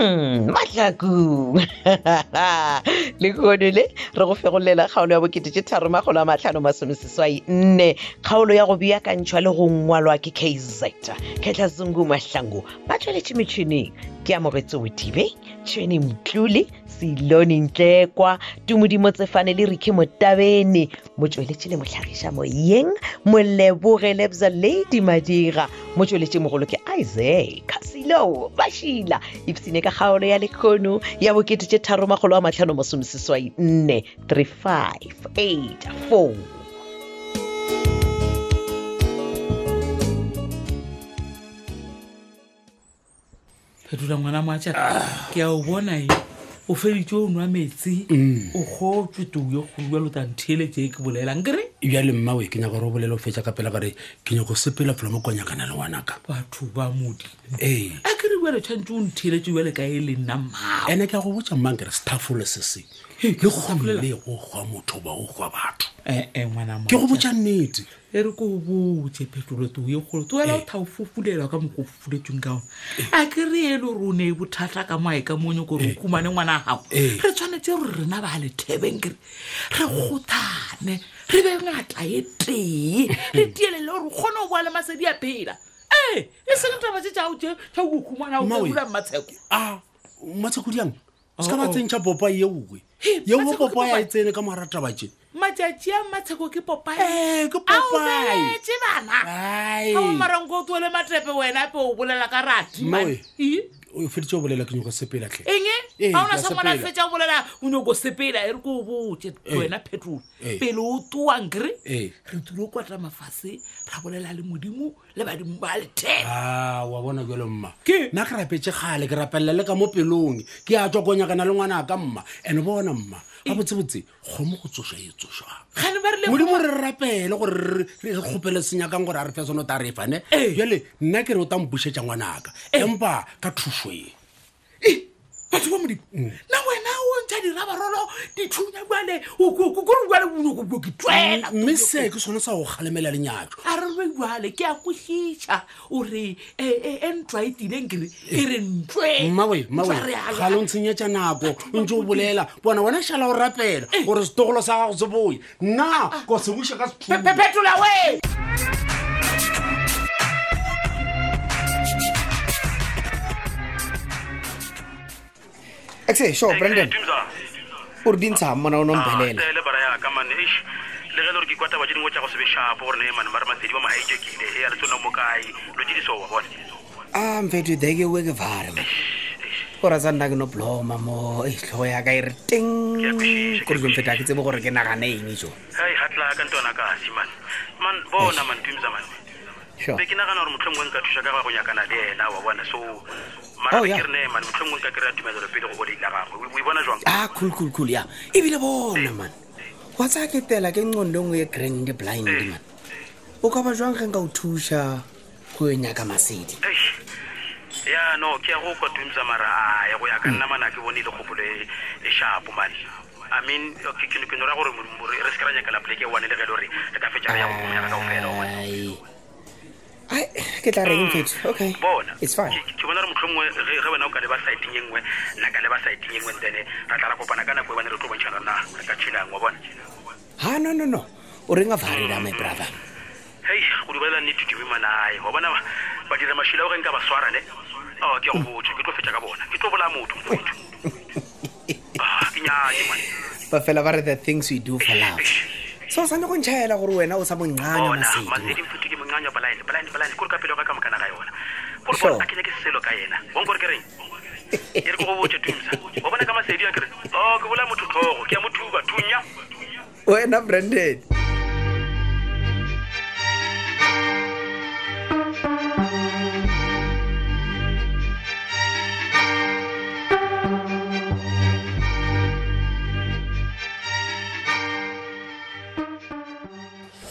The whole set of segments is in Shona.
mahlaku le kgone le re go fegolela kgaolo ya bokete tše tharo magolo a matlhano masomeseswai nne kgaolo ya go kantšhwa le go ngwalwa ke kz ketlha zungu mahlangu ba tsweletše metšhineng ke amogetso odibe tšhweni mtlole selone ntlekwa tumodimo tsefane le rike motabene motsweletše le motlhagiša moyeng moleboge ladi lady madira motsweletše mogolo ke isaac selo bašila ipsene ka kgaolo ya lekgono ya bokete tše tharomagolo a matlhano masomeseswai nne 3 5 8 4 phetola ngwana moatšaka ke a o bona e o feditse o nwa metsi mm. o gotswe touyo kgolua lotantheeletse e ke bolelang kere ebjale mma o e kenya gore o bolela o fetsa ka pela gare ke nyako sepela fela mo konyakana le ngwanaka batho ba modi ee ruele tshwantse o ntheletse uele ka e le nna ma ande e, e, ke go botsa mmang kere stafole se seng le gomle go gwa motho ba go gwa batho ke go botsa nnete e re ko e eh. o botse phetoloto ye golo toela o thao fofulelwa ka moko fofuletsweng ka one eh. a ke re e le gore o ne e bothata ka moae ka monyo kore o eh. kumane ngwana a gago re tshwanetse gore rena ba lethebeng kere re gothane re be ngatla e tee re tielele gore o kgone o boa le masedi a phela e sele taba e aa okhumanaamatsheko a matsheko diang seka ba oh, oh. tsentšha popa ye uwe yeo popa ya e tsene ka mora taba e matsatsi a matsheko ke popaeeeebanaamarangkoo eh, tuole matepe wena pe o bolela ka ratimae fetsa o bolela ke nyoko sepela tlhe enge ga ona samona fetsa o bolela o nyoko sepela e re ko o botse wena phetolo pele o tuwankry re tule o kwatla mafase ra bolela le modimo le badimo ba lethe a ah, wa bona kelo mma ke nna ke rapetse gale ke rapelela le ka mo pelong ke a tswa konyakana le ngwana ka mma and bona mma Eh. gabotsebotse kgomo go tsoswa e tsoswamodimo re rapele gore re kgopele senyakang gore a re fe sone o ta re fane eh. jale nna ke re o tampusetsa ngwanaka eh. empa ka thusoe batho ba modimo mm. na wena dirabarolo dithunya jale kmme mm, se ke sone sa go kgalemela lenyatso a rele jale ke ya kositša ore e ntwa e, e tileng kere e re ntwegale eh, o ntshenyetsa nako ntse o bolela bona wena šala go rapela eh. gore setogolo sa gago se boye nna ah. ko sebuša ka sephetola ek sê sure brandon ah, o re dintsha mona o nombelele a mfeto deke o ke vare o ratsa nna ke no bloma mo eitlhogo yaka e re teng kore ke mfeto a ke tsebo gore ke nagane eng jo e sure. be ke nagana gore motlho ngwe nka thusa ka ga nyakana le ena wa bona so mara oh, ke nka kry-a tumelelo pele go boleila gagwe o e bona jwang ah cool cool cool ya ebile bona ee. man wa tsaya ke tela ke nconle nngwe ye grand blind ee. man o ka ba jwang ge nka o thusa go nyaka masedi ya no ke ya go kwa tumsa mara ya go ya ka nna mm. mana ke bone e le kgopolo e, e sharpo mane i mean ke ne ke gore re se ka ra nyakela poleke one le ge e le gore re ka fetsa re ya go nyaka ka ofela ke tla reng mm. fetso okay bona it's fine ke bona re motlho mongwe ge wena o ka leba siteng e nngwe nna ka leba siteng e nngwe then re tla ra kopana ka nako e bane re tlo bontšhana rena re ka tšhelang wa bona ha no no no o reng a varela my mm. brother hei go dubelela nnete dimo manae wa bona ba dira o ge nka ba swara ne oh, o ke go botse ke tlo fetsa ka bona ke tlo bolaya motho motho ke ah, nyake mane ba fela ba re the things we do for eh, love eh. so o sane go ntšhaela gore wena o sa mongqana masedi manya blind blind blind kuri kapelo ka kamkana ga yona kuri so. bona akine ke selo ka yena bongor ke reng ere go botse tumsa o bona ka masedi a kere o ke oh, bola motho tlhogo ke a mothuba thunya wena branded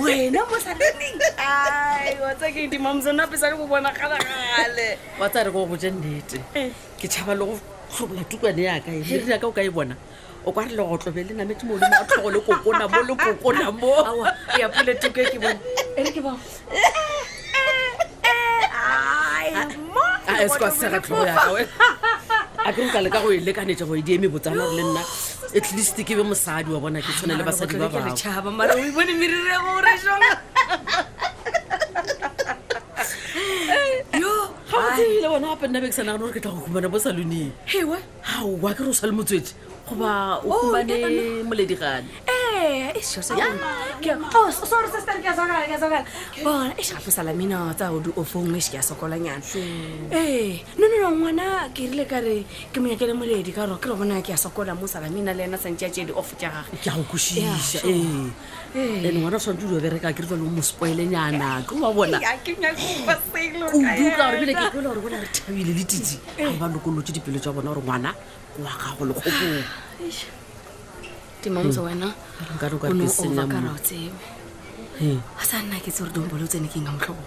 wena mosaeneaaeimamsonapesale go bonagalagale wa tsa re ko go je nnete ke tšhaba le go tlhobola tukane yaka e meri yaka o ka e bona o kwa re legotlobe le nametse mo odimo a tlhogo le kokona mo le kokona mo apole tuke ke bone ere ke bao a eskwa sega tlhogo yaka a ke re ka leka go e lekanetsa go e di eme botsana le nna at least ke be mosadi wa bona ke tshwane ah, le basadi ba bagwele bona gape nna beke sanagana gore ke tla go khumana bo saloneng hewa gao wa ke re o sa le motswetse goba o khumane oh, moledigane eso oh, bona e gape sala mina tsa odu ofongwe se ke a sokolanyana ee nonono ngwana ke rile kare ke monyakele moledi ka ro ke re bona ke a sokola mo sala mina le ena santse ya tse di ofo tagage ke a go kosisa ee ngwana o shwantse o di obereka ke retsa le mo spoilenyana ke wa bonaeeeeeeele gore bona re thabile le titsi ga ba lokolotse dipelo tsa bona gore ngwana wa gago le kgopong timamotsa wenaonokara o tsebe a sa nna ke tse gore dombole o tsene ke nga motlhobo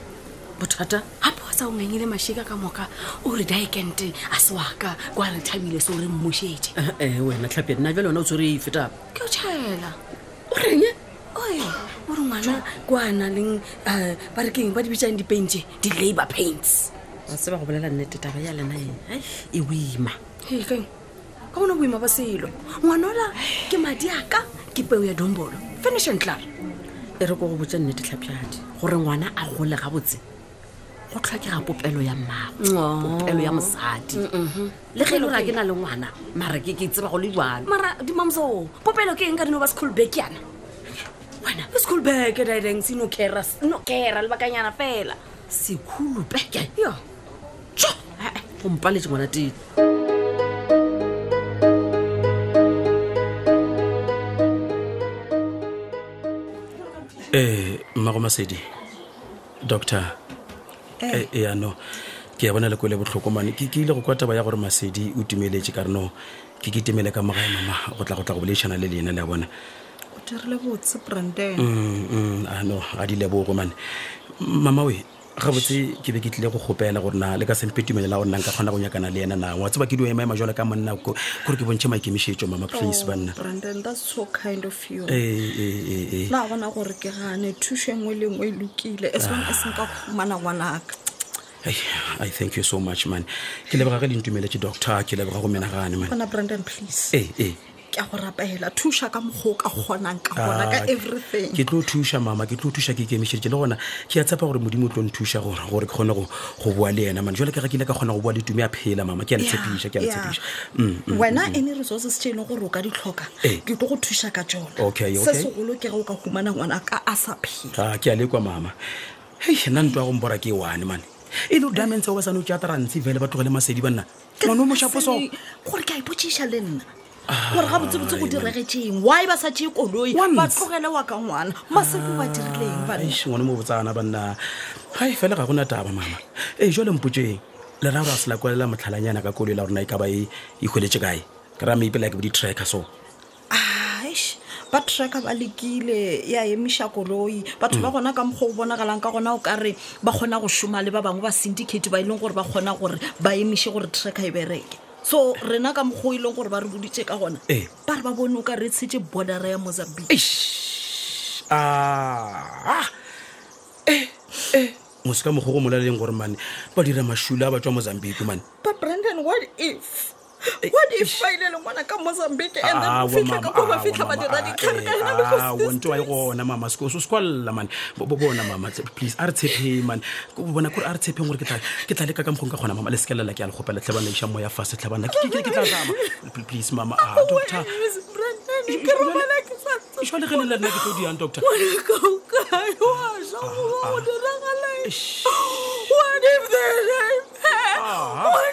bothata gape a sa o ngenyele mashika ka moka o re diekente a sewaka kwa re thabile se o re mmosete ee eh, eh, wena tlhape nna jale wena o tswere e feta ke o tšhela o renye oe o re ngwana kwa na leng um ba rekeng ba di bitsang dipente di-labour paints a seba go bolela nnetetaba ya lena e e oima ee keng ga gona boima ba selo ngwanola ke madi aka ke peo ya dombolo finishan tlare e re ko go botsa nnetetlhapjadi gore ngwana a gole ga botse go tlhokega popelo ya mmagopelo ya mosadi le ge e le gore a ke na le ngwana mara ke ke tseba go le jalo mara dimamso popelo ke eng ka dino ba school back yana wena e school back direngse no kera lebakanyana fela sekhulu beke yo jo gompa letse ngwana tele ee eh, mmagomasedi doctor e ke ya bona leko botlhoko mane ke ile go kwa taba ya gore masedi o tumeletse ka reno ke ke temele ka mogae mama go tla go tla go bolešana le lena le ya bona o dirile botse branden mm, mm, ano ga di lebogo mane mama we gabotse ke be ke tlile go gopela gorena le ka sempe tumelela gore nanka kgona go nyakana le ena nangwe a tseba ke diemaema e jalo ka monna gore ke bontshe maikemisetso mama place oh, banna eh, eh, eh, bona gore ke gane thuso engwe le ngwe e lokile esnka fumana ngwanaka i thank you so much man ke lebogage le ntumeletse doctor ke lebogago menagane man brandon please ke a go rapela thuša ka mokgwa o ka kgonang ka gona ka ah, everything ke tlo thusa mama ke tlo thusa ke ikemišeditše le gona ke a tshepa gore modimo o tlo nthusa gore gore ke kgone go bua le ena mane jale ke ga ke ile ka kgona go bua le tume a phela mama ke a letshepiša ke a letshepiša mm, mm, mm, wena any resources tše e leng gore o ka di tlhoka eh. ke tlo go thuša ka tsona se segolo ke ge o ka humana ngwana ka a sa phela ah, ke a lekwa mama hei nna nto ya gombora ke one mane e le o damentse o ba basane o ke atarantse fele ba tlogele masedi banna ngwane o mošaposo gore ke a ipotsiša le nna gore ga botsebotse go diregetseng wy ba satse koloi batlogele wa ka ngwana maseko ba dirilengngwane mo botsana banna ga e fela ga gona taba mama ee jwa lempotseng lera gore a sela kwalela motlhalanyana ka koloi la gorena e ka ba e kgweletse kae kry-a maipela ke bo di-tracker so ba tracker ba lekile ya emiša koloi batho ba mm. gona ka mokgwa o bonagalang ka gona o kare ba kgona go šoma le ba bangwe ba syndicate ba e leng gore ba kgona gore ba emiše gore tracker e bereke so rena ka mokgo e leng gore ba re boditse ka gona eh. ba re ba bone o ka retshetse bordera ya mozambique ah. eh, eh. mose ka mokgo go molaleng gore mane ba dira mašula a ba tswa mozambique mane but brandon what if Eh, what if faile le ngwana ka mozambique and then ah, fitlha ka ko ba fitlha ba dira ditlhare ka ena becausewonto wa e gona mama seko so se kwalela mane bona mama please a re tshepeng mane bona kore a re tshepeng gore ke tla leka ka mokgong ka gona mama le sekelela ke a le gopela tlhabana iša moya fase tlhabana ke tla zama please mama ah, a doctor šale ge le le nna ke tlo diang doctor ah, What if they're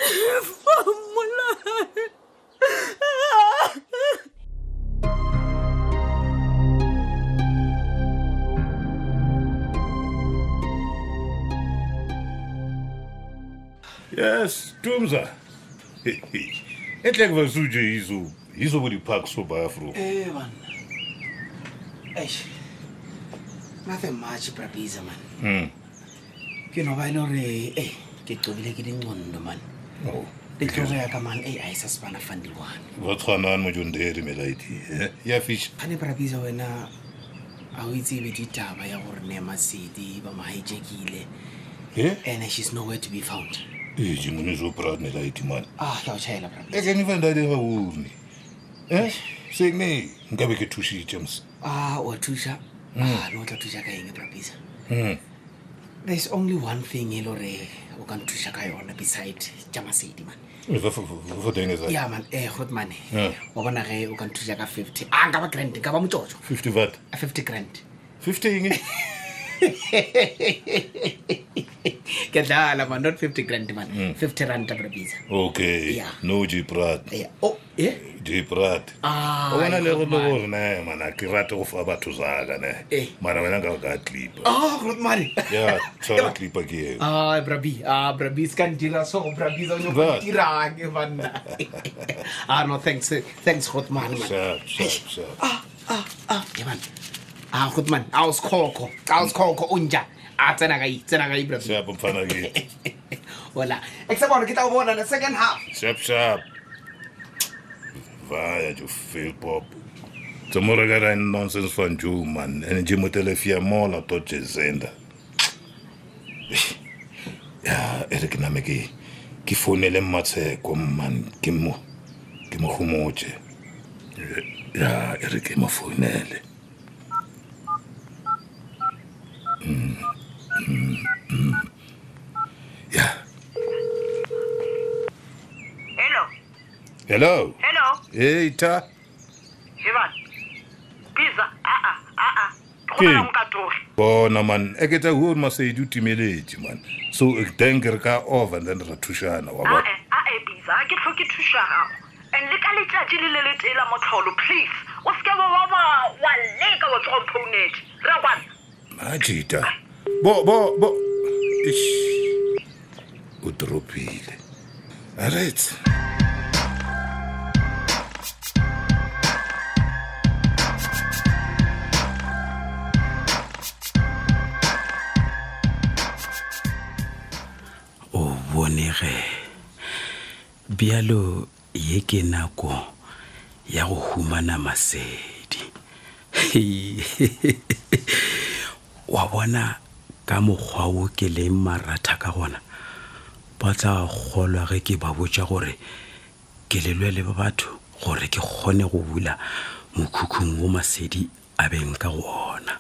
tumza etleke vasuje izo izo vo dipark sobafro nothing much eh, brabisa man hmm. ke nova ele gore e eh, ke cobile ke dincondo man oh, letloso yaka man e a isa sepana fandiwane va tshwanane mojondere melaiti eh? ya fish gane brabisa wena a o itsebe ditaba ya gore nema sedi ba mahijekile and she's nowhere to be found hmm ee jingone so pratnelaiti mane eke ni fandaleva urni e eh, eh? se ne nkabe ke thusitems a wa thusa a le o tla thusa ka eng brabisa there's only one thing e lo re o ka nthusa ka yona beside ja masedi mane eh, ya man e got mane wa bona ge o ka nthusa ka fifty a ah, nka ba grand nka ba motsotso fifty what ah, fifty grand fifty eng kedlala man not 50 grand man mm. 50 rand abrabisa okay yeah. no jprat yeah. oh, yeah? jprat ah, obona le go le gore ne mana ke rate go fa batho zaka ne eh. mara wena nka ka tlipaya clipa ah, ke eo ah, brabiskandirasobrabisaotirake ah, banna ah no thanks thanks hotman a ah, gut man a os khokho a os khokho unja a ah, tsena kai tsena kai bra sep mfana ke wala ek sa bona ke tla bona na second half sep sep vaya jo feel pop tomorrow ga rain nonsense fun jo man en je motele fia mola to je zenda ya erik na meki ke founele matsheko man ke mo ke mo khumotse ya erik mo founele hello hello hey ta hevan pisa aa aa bona man e ke tsa gore masedi o timeletse man so e, then ke re ka over and then ra thušana wa ae bisa ga ke tlhoke thušagago and le ka letšatši le le le tela motlholo please o seke wa wa wa leka wa tsoga mphounete ra kwana majita bo bo bo ish o dropile aretse right. bjalo ye ke nako ya go humana masedi wa bona ka mokgwa wo ke leng maratha ka gona ba tla kgolwa ge ke ba botša gore ke lelwe le ba batho gore ke kgone go bula mokhukhung wo masedi a beng ka go ona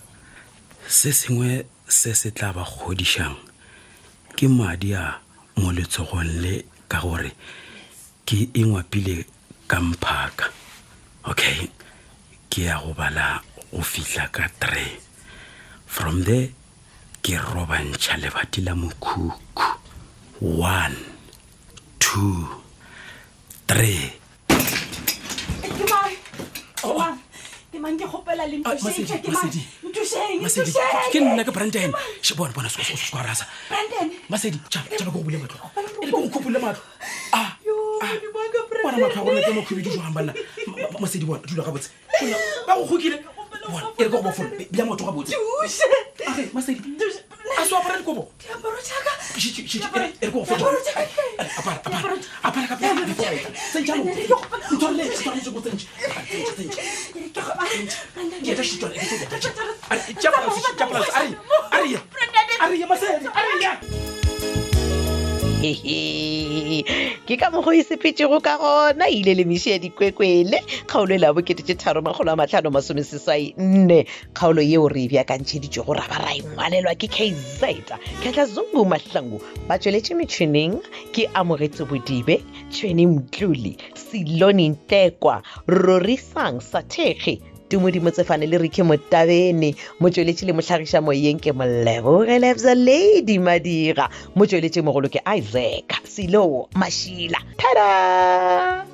se sengwe se se tla ba kgodišang ke madi a mo letsogong le ka gore ke engwapile ka mphaka okay ke ya go bala go fihla ka three from there ke robantšha lebati la mokhukhu one two three ke nna ke branden bona bona sekwarasa masedi tšaba ke go bule matlo e ke go khopole matlo a ah. ngwana matlho a gona ke mokgwebi keo gambalela mosedi bona dula ga botse ba go gokile e re ka go bafolo bia motho ga botse masedi a se apara dikobo Hehehe ke ka mogo isephetšego e ka gona e ile le ya dikwekwele kgaolo e la boketetše tharo magolo a matlhano masomeseswai nne kgaolo yeo re e bjakantšheditšego ra ba ra engwalelwa ke kazeta kgetlha zungu mahlangu ba tsweletše metšhineng ke amogetse bodibe tšhweni mtlole selone ntekwa rorisang sathege modimo tsefane le reke motabene motsweletse le motlhagisa moyeng ke molebogelebza lady madira motsweletše mogolo ke isaac selo mashila thada